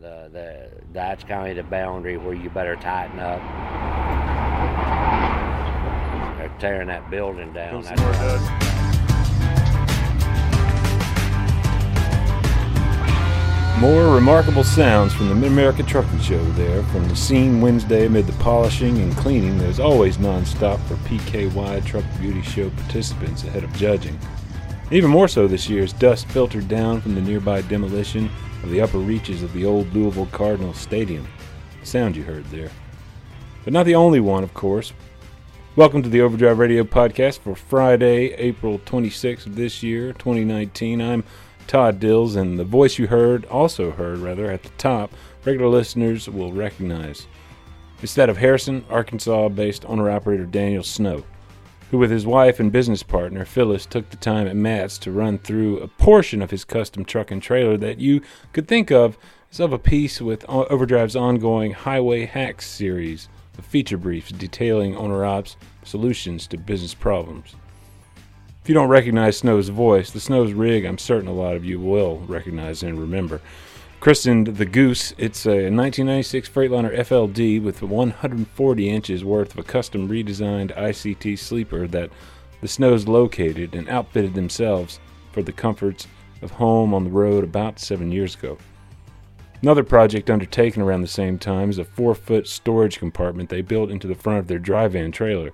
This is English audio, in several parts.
the, the that's kind of the boundary where you better tighten up. They're tearing that building down. That's more right. More remarkable sounds from the Mid America Trucking Show there from the scene Wednesday amid the polishing and cleaning that is always nonstop for PKY Truck Beauty Show participants ahead of judging. Even more so this year as dust filtered down from the nearby demolition of the upper reaches of the old Louisville Cardinals Stadium. The sound you heard there. But not the only one, of course. Welcome to the Overdrive Radio podcast for Friday, April 26th of this year, 2019. I'm Todd Dills, and the voice you heard, also heard rather, at the top, regular listeners will recognize. It's that of Harrison, Arkansas based owner operator Daniel Snow, who, with his wife and business partner Phyllis, took the time at MATS to run through a portion of his custom truck and trailer that you could think of as of a piece with Overdrive's ongoing Highway Hacks series of feature briefs detailing owner ops solutions to business problems. If you don't recognize Snow's voice, the Snow's rig, I'm certain a lot of you will recognize and remember. Christened the Goose, it's a 1996 Freightliner FLD with 140 inches worth of a custom redesigned ICT sleeper that the Snows located and outfitted themselves for the comforts of home on the road about seven years ago. Another project undertaken around the same time is a four foot storage compartment they built into the front of their dry van trailer.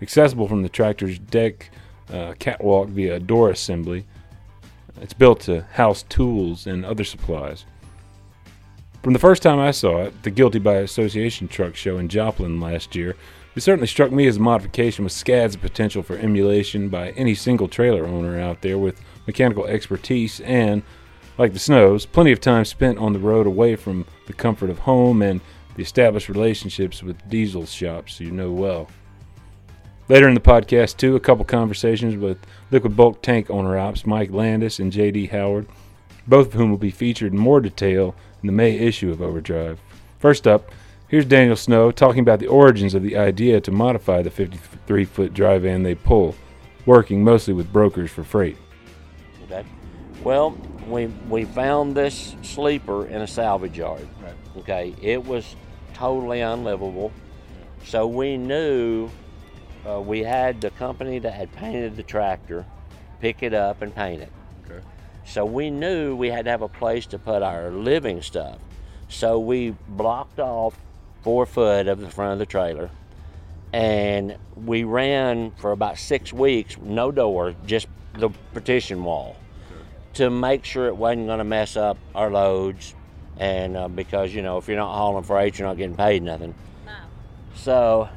Accessible from the tractor's deck uh, catwalk via a door assembly, it's built to house tools and other supplies. From the first time I saw it, the Guilty by Association truck show in Joplin last year, it certainly struck me as a modification with scads of potential for emulation by any single trailer owner out there with mechanical expertise and, like the Snows, plenty of time spent on the road away from the comfort of home and the established relationships with diesel shops you know well. Later in the podcast, too, a couple conversations with liquid bulk tank owner ops Mike Landis and J.D. Howard, both of whom will be featured in more detail in the May issue of Overdrive. First up, here's Daniel Snow talking about the origins of the idea to modify the 53 foot dry van they pull, working mostly with brokers for freight. Okay. Well, we we found this sleeper in a salvage yard. Right. Okay. It was totally unlivable. So we knew uh, we had the company that had painted the tractor pick it up and paint it. Okay. So we knew we had to have a place to put our living stuff. So we blocked off four foot of the front of the trailer and we ran for about six weeks, no door, just the partition wall to make sure it wasn't going to mess up our loads. And uh, because, you know, if you're not hauling freight, you're not getting paid nothing. So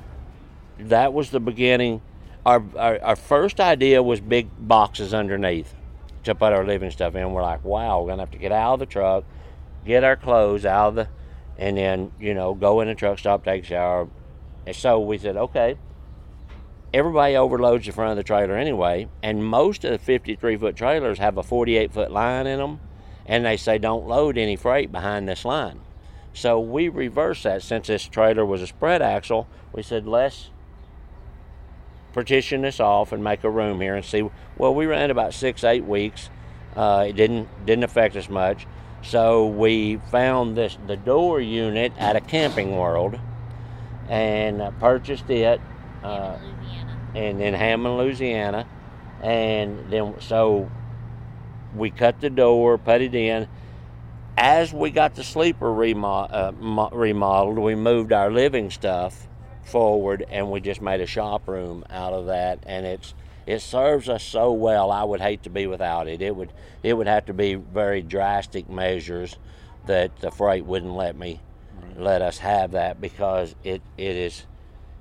that was the beginning. Our, our, our first idea was big boxes underneath to put our living stuff in. We're like, wow, we're gonna have to get out of the truck, get our clothes out of the, and then you know go in the truck stop, take a shower. And so we said, okay. Everybody overloads the front of the trailer anyway, and most of the 53 foot trailers have a 48 foot line in them, and they say don't load any freight behind this line. So we reversed that since this trailer was a spread axle. We said let's partition this off and make a room here and see. Well, we ran about six eight weeks. Uh, it didn't didn't affect us much. So we found this the door unit at a Camping World, and uh, purchased it. Uh, and in Hammond, Louisiana. And then so we cut the door, put it in. As we got the sleeper remo- uh, remodeled, we moved our living stuff forward, and we just made a shop room out of that. And it's it serves us so well. I would hate to be without it. It would it would have to be very drastic measures that the freight wouldn't let me let us have that because it, it is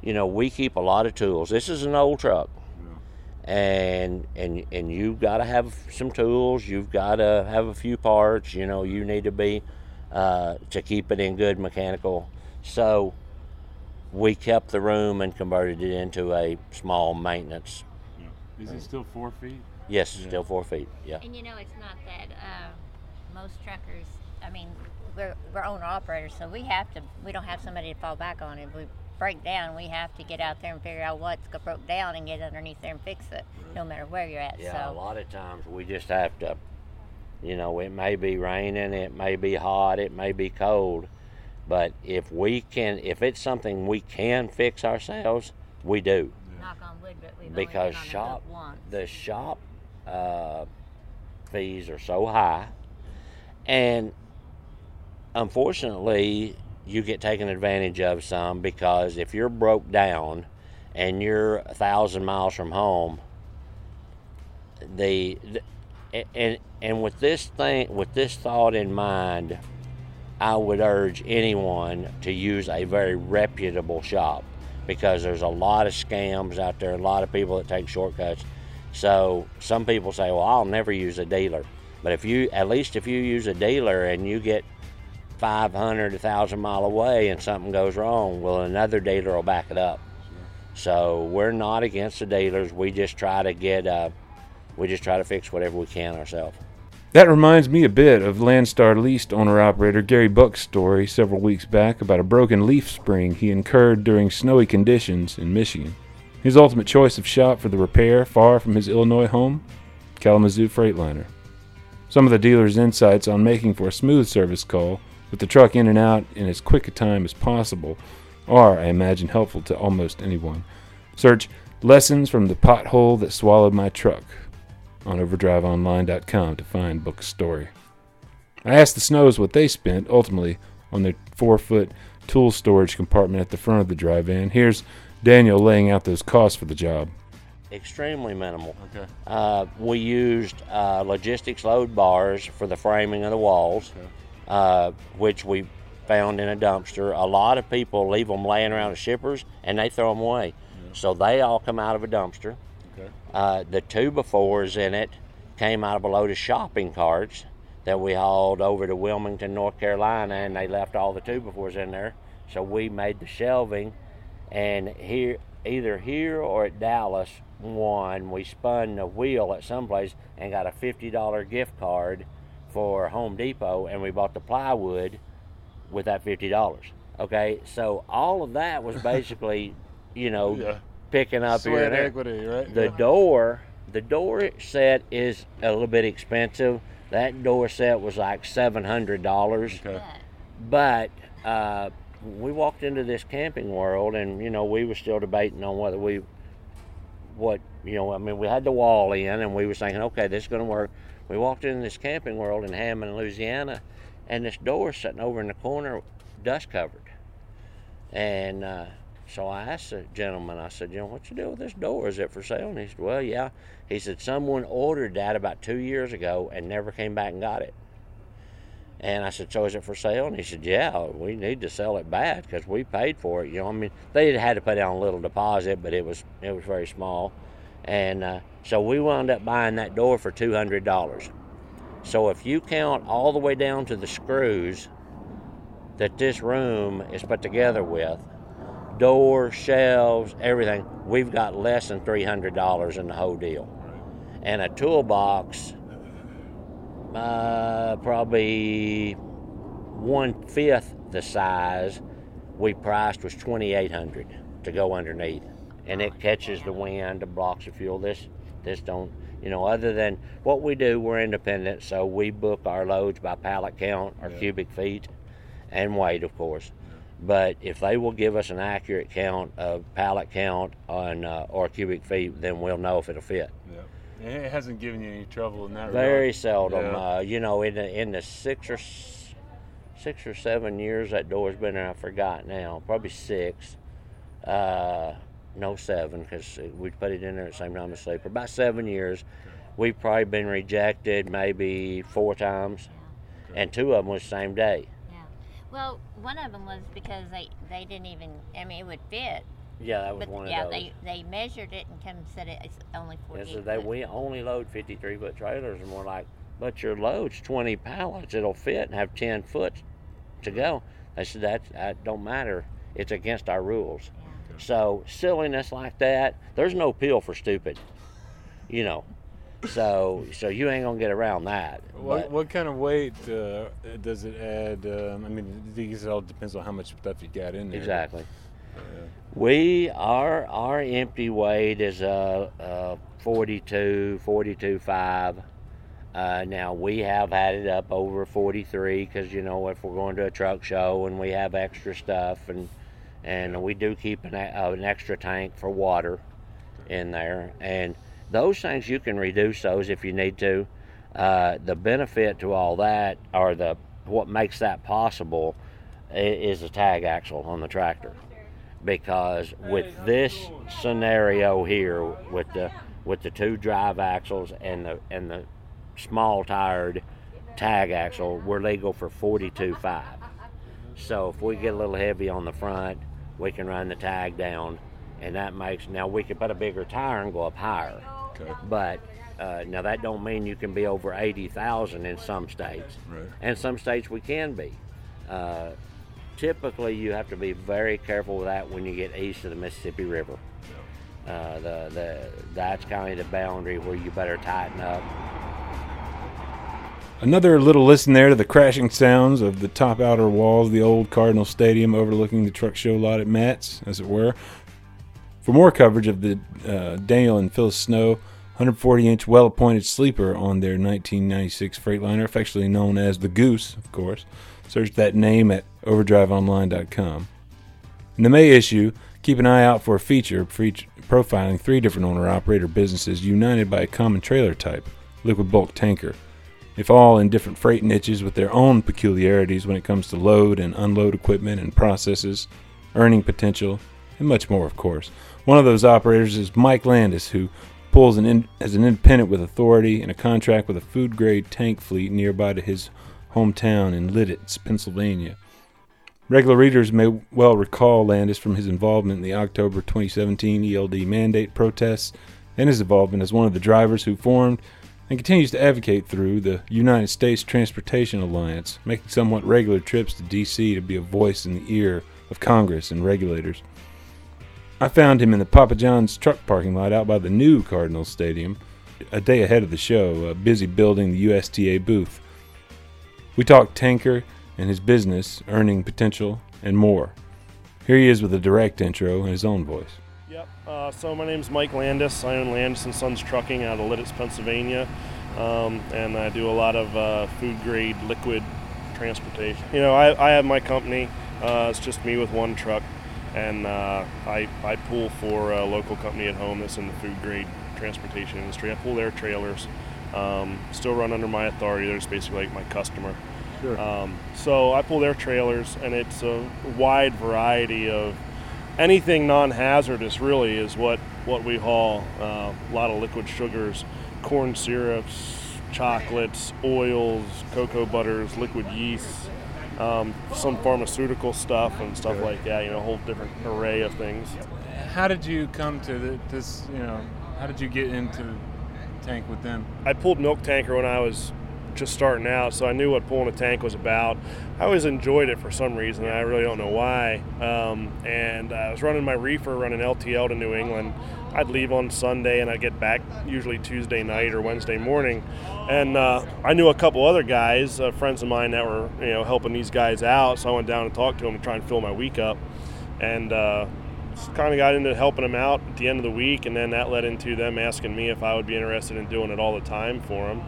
you know, we keep a lot of tools. This is an old truck, and and and you've got to have some tools. You've got to have a few parts. You know, you need to be uh, to keep it in good mechanical. So we kept the room and converted it into a small maintenance. Is it still four feet? Yes, it's still four feet. Yeah. And you know, it's not that uh, most truckers. I mean, we're we're owner operators, so we have to. We don't have somebody to fall back on. If we break down, we have to get out there and figure out what's got broke down and get underneath there and fix it, no matter where you're at. Yeah, a lot of times we just have to You know, it may be raining, it may be hot, it may be cold, but if we can, if it's something we can fix ourselves, we do. Knock on wood, but we've Because only been on the shop- hook once. The shop uh, fees are so high, and unfortunately, you get taken advantage of some because if you're broke down and you're a thousand miles from home, the, the and and with this thing with this thought in mind, I would urge anyone to use a very reputable shop because there's a lot of scams out there, a lot of people that take shortcuts. So some people say, "Well, I'll never use a dealer," but if you at least if you use a dealer and you get 500, 1,000 mile away and something goes wrong, well, another dealer will back it up. So we're not against the dealers. We just try to get, uh, we just try to fix whatever we can ourselves. That reminds me a bit of Landstar leased owner operator Gary Buck's story several weeks back about a broken leaf spring he incurred during snowy conditions in Michigan. His ultimate choice of shop for the repair, far from his Illinois home? Kalamazoo Freightliner. Some of the dealer's insights on making for a smooth service call, with the truck in and out in as quick a time as possible, are, I imagine, helpful to almost anyone. Search Lessons from the Pothole That Swallowed My Truck on overdriveonline.com to find Buck's story. I asked the Snows what they spent ultimately on their four foot tool storage compartment at the front of the dry van. Here's Daniel laying out those costs for the job. Extremely minimal. Okay. Uh, we used uh, logistics load bars for the framing of the walls, Okay. uh, which we found in a dumpster. A lot of people leave them laying around at shippers and they throw them away. So they all come out of a dumpster. Uh, the two-by-fours in it came out of a load of shopping carts that we hauled over to Wilmington, North Carolina, and they left all the two-by-fours in there. So we made the shelving, and here, either here or at Dallas, one we spun the wheel at some place and got a fifty dollar gift card for Home Depot, and we bought the plywood with that fifty dollars. Okay, so all of that was basically, you know, Yeah. Picking up here Sweat and equity, right? The Yeah. door, the door set is a little bit expensive. That door set was like seven hundred dollars. Okay. But But uh, we walked into this camping world, and you know we were still debating on whether we, what you know, I mean, we had the wall in, and we were thinking, okay, this is going to work. We walked into this camping world in Hammond, Louisiana, and this door sitting over in the corner, dust covered. And uh, so I asked the gentleman, I said, you know, what's the deal with this door? Is it for sale? And he said, well, yeah. He said, someone ordered that about two years ago and never came back and got it. And I said, so is it for sale? And he said, yeah, we need to sell it bad because we paid for it. You know, I mean, they had had to put down a little deposit, but it was it was very small. And uh, so we wound up buying that door for two hundred dollars. So if you count all the way down to the screws that this room is put together with, door, shelves, everything, we've got less than three hundred dollars in the whole deal. And a toolbox, uh, probably one fifth the size we priced was twenty eight hundred to go underneath, and it catches the wind, and blocks the fuel. This this don't you know other than what we do, we're independent, so we book our loads by pallet count or Yeah. cubic feet, and weight, of course. But if they will give us an accurate count of pallet count on uh, or cubic feet, then we'll know if it'll fit. Yeah. It hasn't given you any trouble in that Very regard. seldom. Yeah. Uh, you know, in the in the six or six or seven years that door's been there, I forgot now. Probably six. Uh, no, seven, because we put it in there at the same time as sleeper. About seven years. We've probably been rejected maybe four times, and two of them was the same day. Yeah. Well, one of them was because they they didn't even. I mean, it would fit. Yeah, that was But one yeah, of those. they they measured it and come said it- it's only forty. so they, we only load 53 foot trailers, and we're like, but your load's 20 pallets. It'll fit and have 10 foot to go. They said that, that don't matter. It's against our rules. So silliness like that, there's no pill for stupid, you know. So so you ain't gonna get around that. What, But- what kind of weight uh, does it add? Um, I mean, it all depends on how much stuff you got in there. Exactly. We our our empty weight is uh, uh 42, 42 5. Uh, now we have had it up over 43 because you know if we're going to a truck show and we have extra stuff and and we do keep an, uh, an extra tank for water in there and those things you can reduce those if you need to. Uh, the benefit to all that or the what makes that possible is the tag axle on the tractor. Because with this scenario here with the with the two drive axles and the and the small tired tag axle we're legal for 42.5 so if we get a little heavy on the front we can run the tag down and that makes now we could put a bigger tire and go up higher Okay. but uh, now that don't mean you can be over 80,000 in some states Right. and some states we can be uh, typically you have to be very careful with that when you get east of the Mississippi River. Uh, the, the that's kind of the boundary where you better tighten up. Another little listen there to the crashing sounds of the top outer walls of the old Cardinal Stadium overlooking the truck show lot at MATS, as it were. For more coverage of the uh, Daniel and Phyllis Snow 140 inch well appointed sleeper on their 1996 Freightliner, affectionately known as the Goose, of course, search that name at overdriveonline.com. In the May issue, keep an eye out for a feature profiling three different owner operator businesses united by a common trailer type, liquid bulk tanker if all in different freight niches with their own peculiarities when it comes to load and unload equipment and processes, earning potential, and much more, of course. One of those operators is Mike Landis, who pulls an in, as an independent with authority and a contract with a food grade tank fleet nearby to his hometown in Lititz, Pennsylvania. Regular readers may well recall Landis from his involvement in the October 2017 ELD mandate protests and his involvement as one of the drivers who formed and continues to advocate through the United States Transportation Alliance, making somewhat regular trips to D.C. to be a voice in the ear of Congress and regulators. I found him in the Papa John's truck parking lot out by the new Cardinals Stadium, a day ahead of the show, uh, busy building the USTA booth. We talked tanker and his business, earning potential, and more. Here he is with a direct intro in his own voice. Yep. Uh, so my name's Mike Landis. I own Landis and Sons Trucking out of Lititz, Pennsylvania, um, and I do a lot of uh, food grade liquid transportation. You know, I, I have my company. Uh, it's just me with one truck, and uh, I I pull for a local company at home that's in the food grade transportation industry. I pull their trailers. Um, still run under my authority. They're just basically like my customer. Sure. Um, so I pull their trailers, and it's a wide variety of anything non-hazardous. Really, is what what we haul. Uh, a lot of liquid sugars, corn syrups, chocolates, oils, cocoa butters, liquid yeasts, um, some pharmaceutical stuff and stuff like that. You know, a whole different array of things. How did you come to th- this? You know, how did you get into tank with them? I pulled milk tanker when I was just starting out, so I knew what pulling a tank was about. I always enjoyed it for some reason. I really don't know why. Um, and I was running my reefer, running LTL to New England. I'd leave on Sunday and I'd get back usually Tuesday night or Wednesday morning. And uh, I knew a couple other guys, uh, friends of mine that were you know helping these guys out. So I went down and talked to them to try and fill my week up. And uh, kind of got into helping them out at the end of the week, and then that led into them asking me if I would be interested in doing it all the time for them,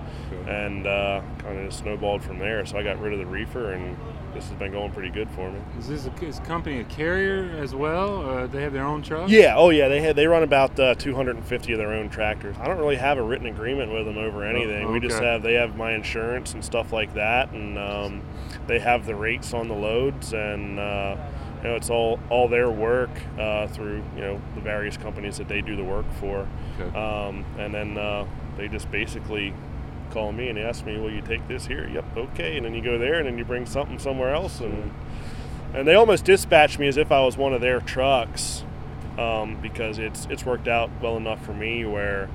and uh, kind of snowballed from there. So I got rid of the reefer, and this has been going pretty good for me. Is this a, is company a carrier as well? Uh, they have their own truck. Yeah, oh yeah, they had they run about uh, 250 of their own tractors. I don't really have a written agreement with them over anything. We just have they have my insurance and stuff like that, and um, they have the rates on the loads, and uh, you know it's all all their work uh, through you know the various companies that they do the work for, Okay. um, and then uh, they just basically call me and ask me, "Will you take this here?" Yep, okay, and then you go there, and then you bring something somewhere else, and and they almost dispatch me as if I was one of their trucks um, because it's it's worked out well enough for me where,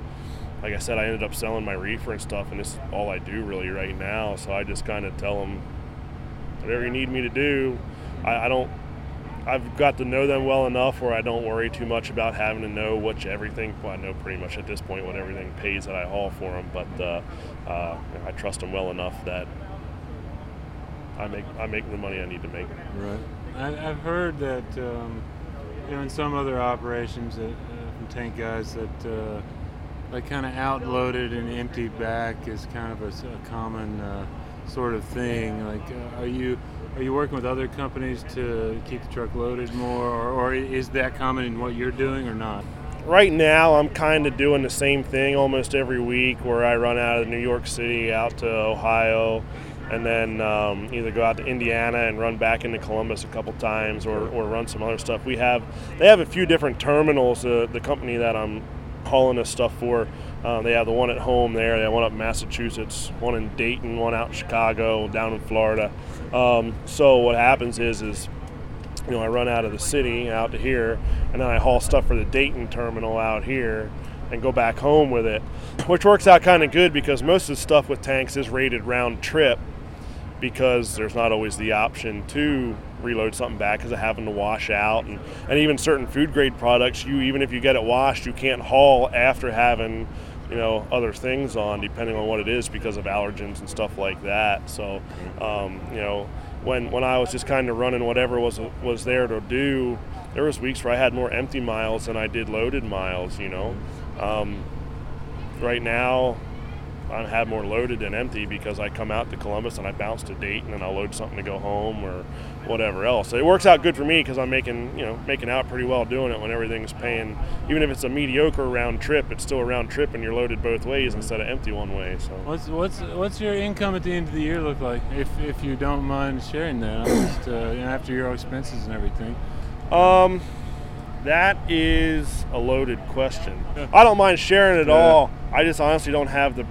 like I said, I ended up selling my reefer and stuff, and this is all I do really right now. So I just kind of tell them whatever you need me to do. I, I don't. I've got to know them well enough where I don't worry too much about having to know which everything. Well, I know pretty much at this point what everything pays that I haul for them, but uh, uh, I trust them well enough that I make I make the money I need to make. Right. I, I've heard that um, you know in some other operations that, uh, from tank guys that uh, like kind of outloaded and emptied back is kind of a common uh, sort of thing. Like, uh, are you are you working with other companies to keep the truck loaded more, or, or is that common in what you're doing or not? Right now, I'm kind of doing the same thing almost every week where I run out of New York City out to Ohio and then um, either go out to Indiana and run back into Columbus a couple times or, or run some other stuff. We have, they have a few different terminals, uh, the company that I'm hauling this stuff for. Um, they have the one at home there, they have one up in Massachusetts, one in Dayton, one out in Chicago, down in Florida. Um, so what happens is, is you know, I run out of the city out to here, and then I haul stuff for the Dayton terminal out here and go back home with it, which works out kind of good because most of the stuff with tanks is rated round trip because there's not always the option to reload something back because of having to wash out and, and even certain food grade products you even if you get it washed you can't haul after having you know other things on depending on what it is because of allergens and stuff like that. So um, you know when when I was just kind of running whatever was was there to do there was weeks where I had more empty miles than I did loaded miles you know? Um, right now I have more loaded than empty because I come out to Columbus and I bounce to Dayton and I'll load something to go home or whatever else. It works out good for me because I'm making you know making out pretty well doing it when everything's paying. Even if it's a mediocre round trip, it's still a round trip and you're loaded both ways instead of empty one way. So What's what's what's your income at the end of the year look like? If if you don't mind sharing that, just, uh, you know, after your expenses and everything. um, that is a loaded question. I don't mind sharing it Yeah. all. I just honestly don't have the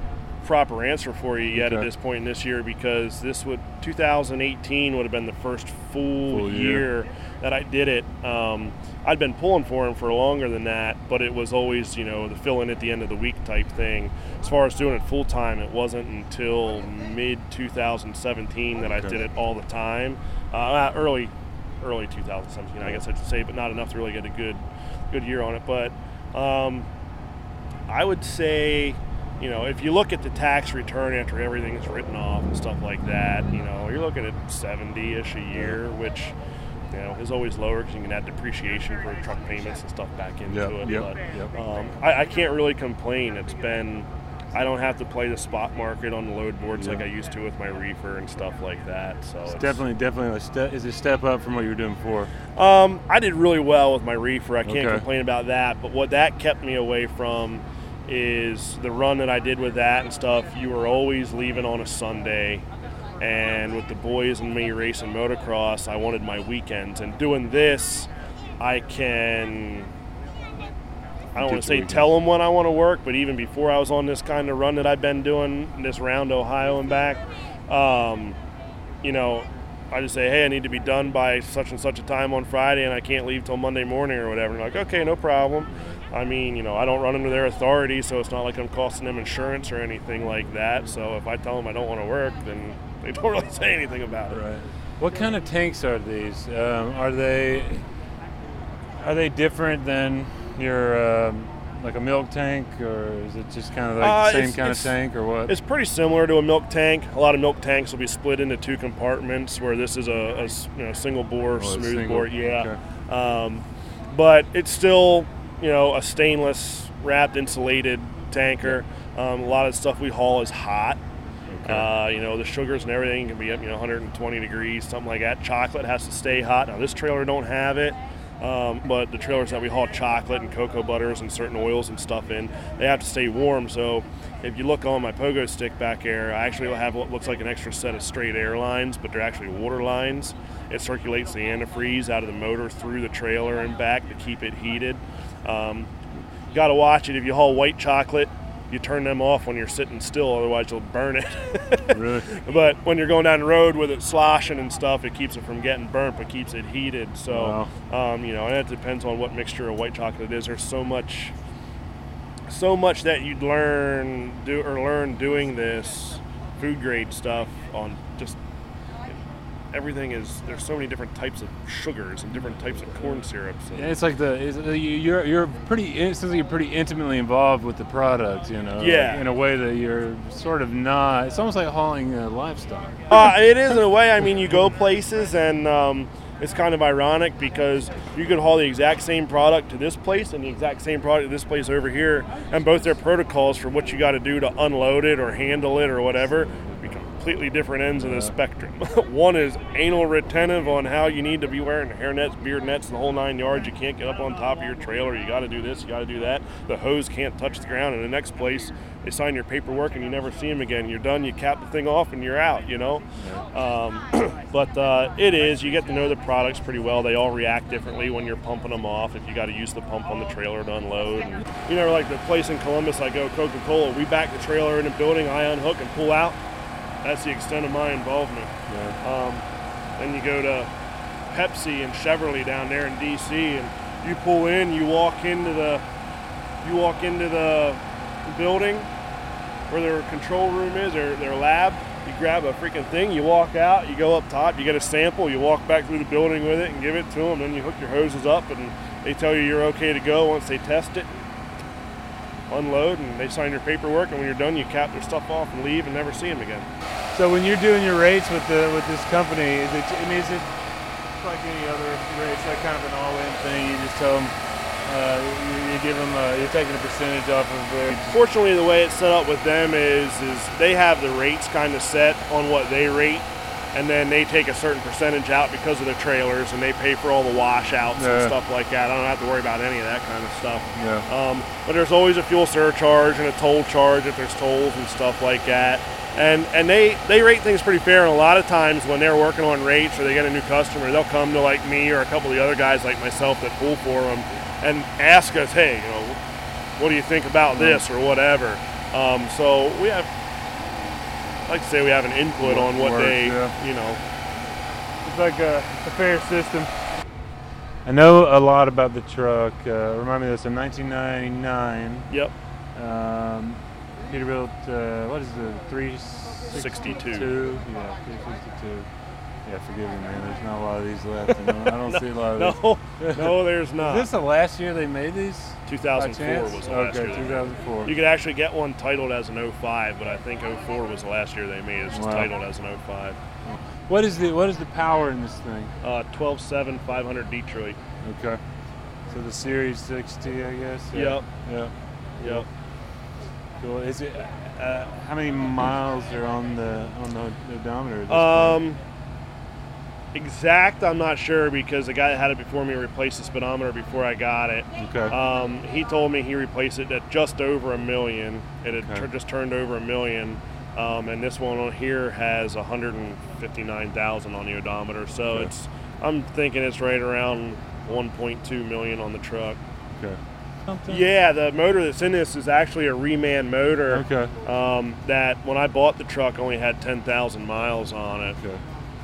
proper answer for you yet at this point in this year because this would 2018 would have been the first full, Full year. year. that I did it. Um, I'd been pulling for him for longer than that, but it was always you know the fill in at the end of the week type thing. As far as doing it full time, it wasn't until mid 2017 that I did it all the time. Uh, early early 2017, I guess I should say, but not enough to really get a good good year on it. But um, I would say, you know, if you look at the tax return after everything is written off and stuff like that, you know, you're looking at 70-ish a year, which you know is always lower because you can add depreciation for truck payments and stuff back into Yep, it. yep, but yep. Um, I, I can't really complain. It's been I don't have to play the spot market on the load boards like I used to with my reefer and stuff like that. So It's it's, definitely definitely a step is a step up from what you were doing before. um, I did really well with my reefer. I can't Okay. complain about that. But what that kept me away from is the run that I did with that and stuff. You were always leaving on a Sunday, and with the boys and me racing motocross, I wanted my weekends. And doing this, I can. I don't want to say weekends. tell them when I want to work, but even before I was on this kind of run that I've been doing, this round Ohio and back, um, you know, I just say, hey, I need to be done by such and such a time on Friday, and I can't leave till Monday morning or whatever. And like, okay, no problem. I mean, you know, I don't run under their authority, so it's not like I'm costing them insurance or anything like that. So if I tell them I don't want to work, then they don't really say anything about it. Right. What kind of tanks are these? Um, are they are they different than your um, like a milk tank, or is it just kind of like Uh, the same kind of tank, or what? It's pretty similar to a milk tank. A lot of milk tanks will be split into two compartments, where this is a you know, single bore, Oh, smooth single. bore. Yeah. Um, but it's still, you know, a stainless wrapped insulated tanker. Um, a lot of the stuff we haul is hot. Okay. Uh, you know, the sugars and everything can be up, you know, 120 degrees, something like that. Chocolate has to stay hot. Now, this trailer don't have it, um, but the trailers that we haul chocolate and cocoa butters and certain oils and stuff in, they have to stay warm. So, if you look on my pogo stick back there, I actually have what looks like an extra set of straight air lines, but they're actually water lines. It circulates the antifreeze out of the motor through the trailer and back to keep it heated. Um, you got to watch it. If you haul white chocolate, you turn them off when you're sitting still, otherwise you'll burn it. really? but when you're going down the road with it sloshing and stuff, it keeps it from getting burnt, but keeps it heated. So, um, you know, and it depends on what mixture of white chocolate it is. There's so much, so much that you'd learn do or learn doing this food grade stuff on everything is. There's so many different types of sugars and different types of corn syrups. and- Yeah, it's like the it's, you- you're you're pretty it seems like you're pretty intimately involved with the product, you know. Yeah. In a way that you're sort of not. It's almost like hauling uh, livestock. uh, it is in a way. I mean, you go places, and um, it's kind of ironic because you could haul the exact same product to this place and the exact same product to this place over here, and both their protocols for what you got to do to unload it or handle it or whatever completely different ends of the spectrum. One is anal retentive on how you need to be wearing hair nets, beard nets, the whole nine yards. You can't get up on top of your trailer. You got to do this, you got to do that. The hose can't touch the ground. And the next place, they sign your paperwork and you never see them again. You're done. You cap the thing off and you're out. You know. Um, but uh, it is. You get to know the products pretty well. They all react differently when you're pumping them off. If you got to use the pump on the trailer to unload. And, you know, like the place in Columbus, I go Coca-Cola. We back the trailer in a building. I unhook and pull out that's the extent of my involvement. Um, then you go to Pepsi and Chevrolet down there in DC, and you pull in, you walk into the, you walk into the building where their control room is, their their lab. You grab a freaking thing, you walk out, you go up top, you get a sample, you walk back through the building with it and give it to them. Then you hook your hoses up, and they tell you you're okay to go once they test it unload and they sign your paperwork and when you're done you cap their stuff off and leave and never see them again So when you're doing your rates with the with this company, is it, I mean, is it like any other rates, like kind of an all-in thing? You just tell them, uh, you, you give them, uh, you're taking a percentage off of their. fortunately the way it's set up with them is is they have the rates kind of set on what they rate and then they take a certain percentage out because of their trailers and they pay for all the washouts Yeah. and stuff like that i don't have to worry about any of that kind of stuff Yeah. Um, but there's always a fuel surcharge and a toll charge if there's tolls and stuff like that. And and they they rate things pretty fair. And a lot of times when they're working on rates or they get a new customer, they'll come to like me or a couple of the other guys like myself that pull for them and ask us, hey, you know, what do you think about this or whatever. Um, so we have, like to say, we have an input on what Works, they, yeah. you know, It's like a, a fair system. I know a lot about the truck. Uh, remind me of this in 1999. yep. Um, Peterbilt, uh, what is the 362? 62. Yeah, 362. Yeah, forgive me, man. There's not a lot of these left. I don't see a lot of No, no, there's these. not. Is this the last year they made these? 2004 was the last okay, year. it. 2004. You could actually get one titled as an 05, but I think 04 was the last year they made it. It's Wow. titled as an 05. What is the what is the power in this thing? Uh, 12.7, 500 Detroit. Okay. So the Series 60, I guess. Yep. Yeah. Yep. Cool. Is it? Uh, how many miles are on the on the odometer? Um, exact, I'm not sure because the guy that had it before me replaced the speedometer before I got it. Okay. Um, he told me he replaced it at just over a million. It had Okay. tur- just turned over a million. Um, and this one on here has 159,000 on the odometer. So Okay. it's, I'm thinking it's right around 1.2 million on the truck. okay. Something? Yeah, the motor that's in this is actually a reman motor. Okay. Um, that when I bought the truck only had 10,000 miles on it. Okay.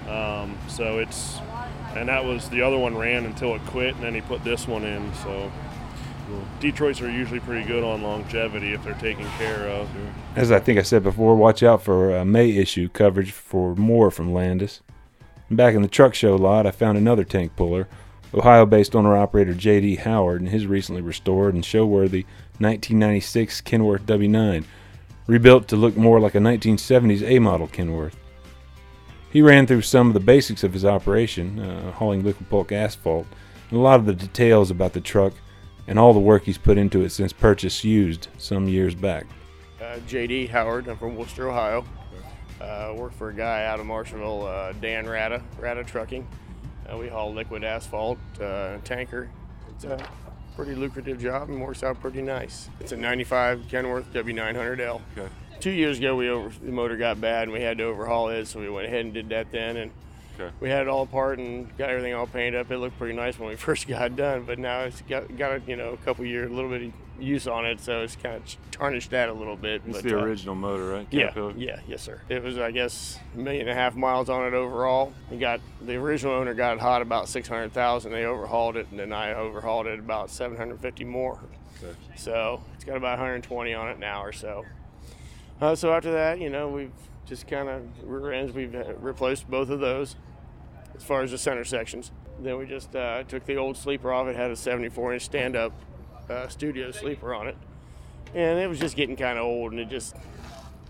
Um, so it's, and that was the other one ran until it quit, and then he put this one in. So. Detroit's are usually pretty good on longevity if they're taken care of. As I think I said before, watch out for May issue coverage for more from Landis. Back in the truck show lot, I found another tank puller, Ohio based owner operator J.D. Howard, and his recently restored and show worthy 1996 Kenworth W9, rebuilt to look more like a 1970s A model Kenworth. He ran through some of the basics of his operation, uh, hauling liquid bulk asphalt, and a lot of the details about the truck and all the work he's put into it since purchase used some years back. Uh, JD Howard. I'm from Wooster, Ohio. Uh, work for a guy out of Marshallville, uh, Dan Rata, Rata Trucking. Uh, we haul liquid asphalt, uh, tanker. It's a pretty lucrative job and works out pretty nice. It's a 95 Kenworth W900L. Okay. Two years ago, we over, the motor got bad and we had to overhaul it, so we went ahead and did that then. And Okay. we had it all apart and got everything all painted up. It looked pretty nice when we first got it done, but now it's got got a, you know a couple years, a little bit of use on it, so it's kind of tarnished that a little bit. It's but, the uh, original motor, right? yeah, yeah, yes, sir. It was, I guess, a million and a half miles on it overall. Got the original owner got it hot about six hundred thousand. They overhauled it, and then I overhauled it about seven hundred fifty more. Okay. So it's got about 120 on it now or so. Uh, so after that, you know, we've just kind of rear ends. We've uh, replaced both of those as far as the center sections. Then we just uh, took the old sleeper off. It had a 74 inch stand up uh, studio sleeper on it, and it was just getting kind of old, and it just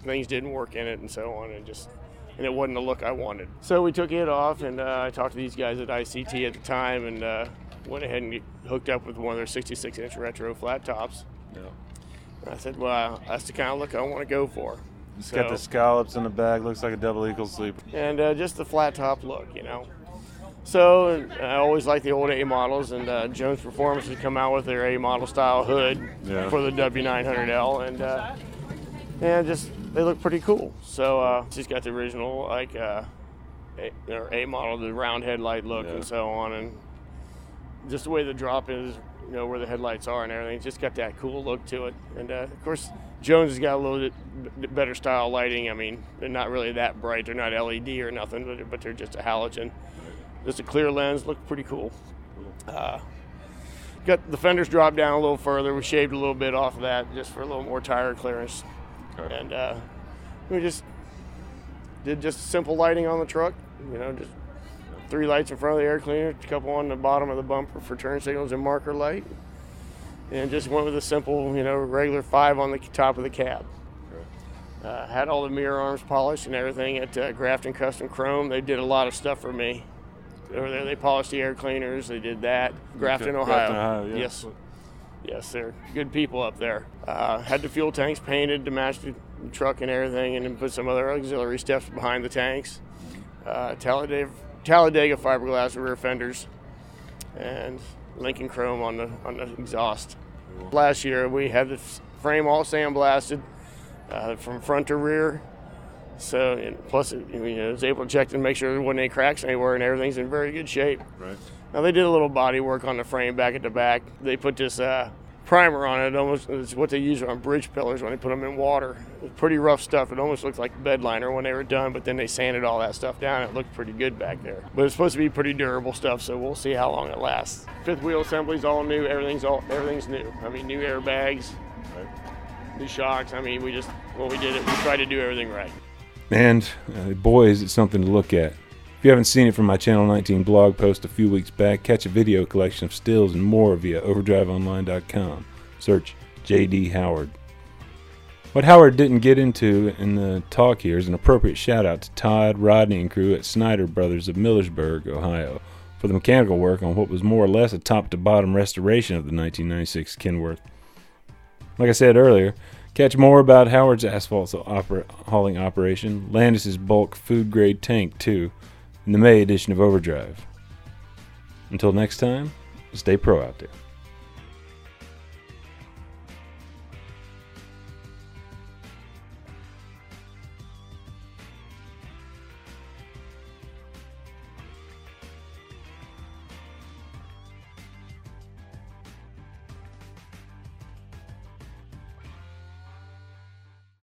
things didn't work in it and so on, and just and it wasn't the look I wanted. So we took it off, and uh, I talked to these guys at ICT at the time, and uh, went ahead and hooked up with one of their 66 inch retro flat tops. Yeah. And I said, well, that's the kind of look I want to go for. It's got the scallops in the back. Looks like a double eagle sleeper. and uh, just the flat top look, you know. So I always like the old A models, and uh, Jones Performance has come out with their A model style hood Yeah. for the W900L, and uh, and just they look pretty cool. So uh, she's got the original like uh, A, or A model, the round headlight look, Yeah. and so on, and just the way the drop is, you know, where the headlights are and everything. It's just got that cool look to it. And uh, of course, Jones has got a little bit better style lighting. I mean, they're not really that bright. They're not LED or nothing, but, but they're just a halogen. Just a clear lens. Look pretty cool. Uh, got the fenders dropped down a little further. We shaved a little bit off of that just for a little more tire clearance. Okay. And uh, we just did just simple lighting on the truck. You know, just three lights in front of the air cleaner, a couple on the bottom of the bumper for turn signals and marker light, and just went with a simple, you know, regular five on the top of the cab. Uh, had all the mirror arms polished and everything at uh, Grafton Custom Chrome. They did a lot of stuff for me. Over there, they polished the air cleaners. They did that. Grafton, Okay, Ohio. Grafton, Ohio, yeah. Yes, yes, they're good people up there. Uh, had the fuel tanks painted to match the truck and everything, and then put some other auxiliary steps behind the tanks. Uh, Talladega, Talladega fiberglass rear fenders, and Lincoln Chrome on the on the exhaust. Last year we had the frame all sandblasted uh, from front to rear. So and plus, it, you know, I was able to check and make sure there wasn't any cracks anywhere, and everything's in very good shape. Right. Now they did a little body work on the frame back at the back. They put this uh, primer on it. Almost it's what they use on bridge pillars when they put them in water. It's pretty rough stuff. It almost looked like bed liner when they were done, but then they sanded all that stuff down. It looked pretty good back there. But it's supposed to be pretty durable stuff, so we'll see how long it lasts. Fifth wheel assembly's all new. Everything's all everything's new. I mean, new airbags, new shocks. I mean, we just when we did it, we tried to do everything right. And uh, boy, is it something to look at. If you haven't seen it from my Channel 19 blog post a few weeks back, catch a video collection of stills and more via overdriveonline.com. Search J.D. Howard. What Howard didn't get into in the talk here is an appropriate shout out to Todd, Rodney, and crew at Snyder Brothers of Millersburg, Ohio, for the mechanical work on what was more or less a top to bottom restoration of the 1996 Kenworth. Like I said earlier, catch more about Howard's asphalt hauling operation, Landis's bulk food grade tank, too, in the May edition of Overdrive. Until next time, stay pro out there.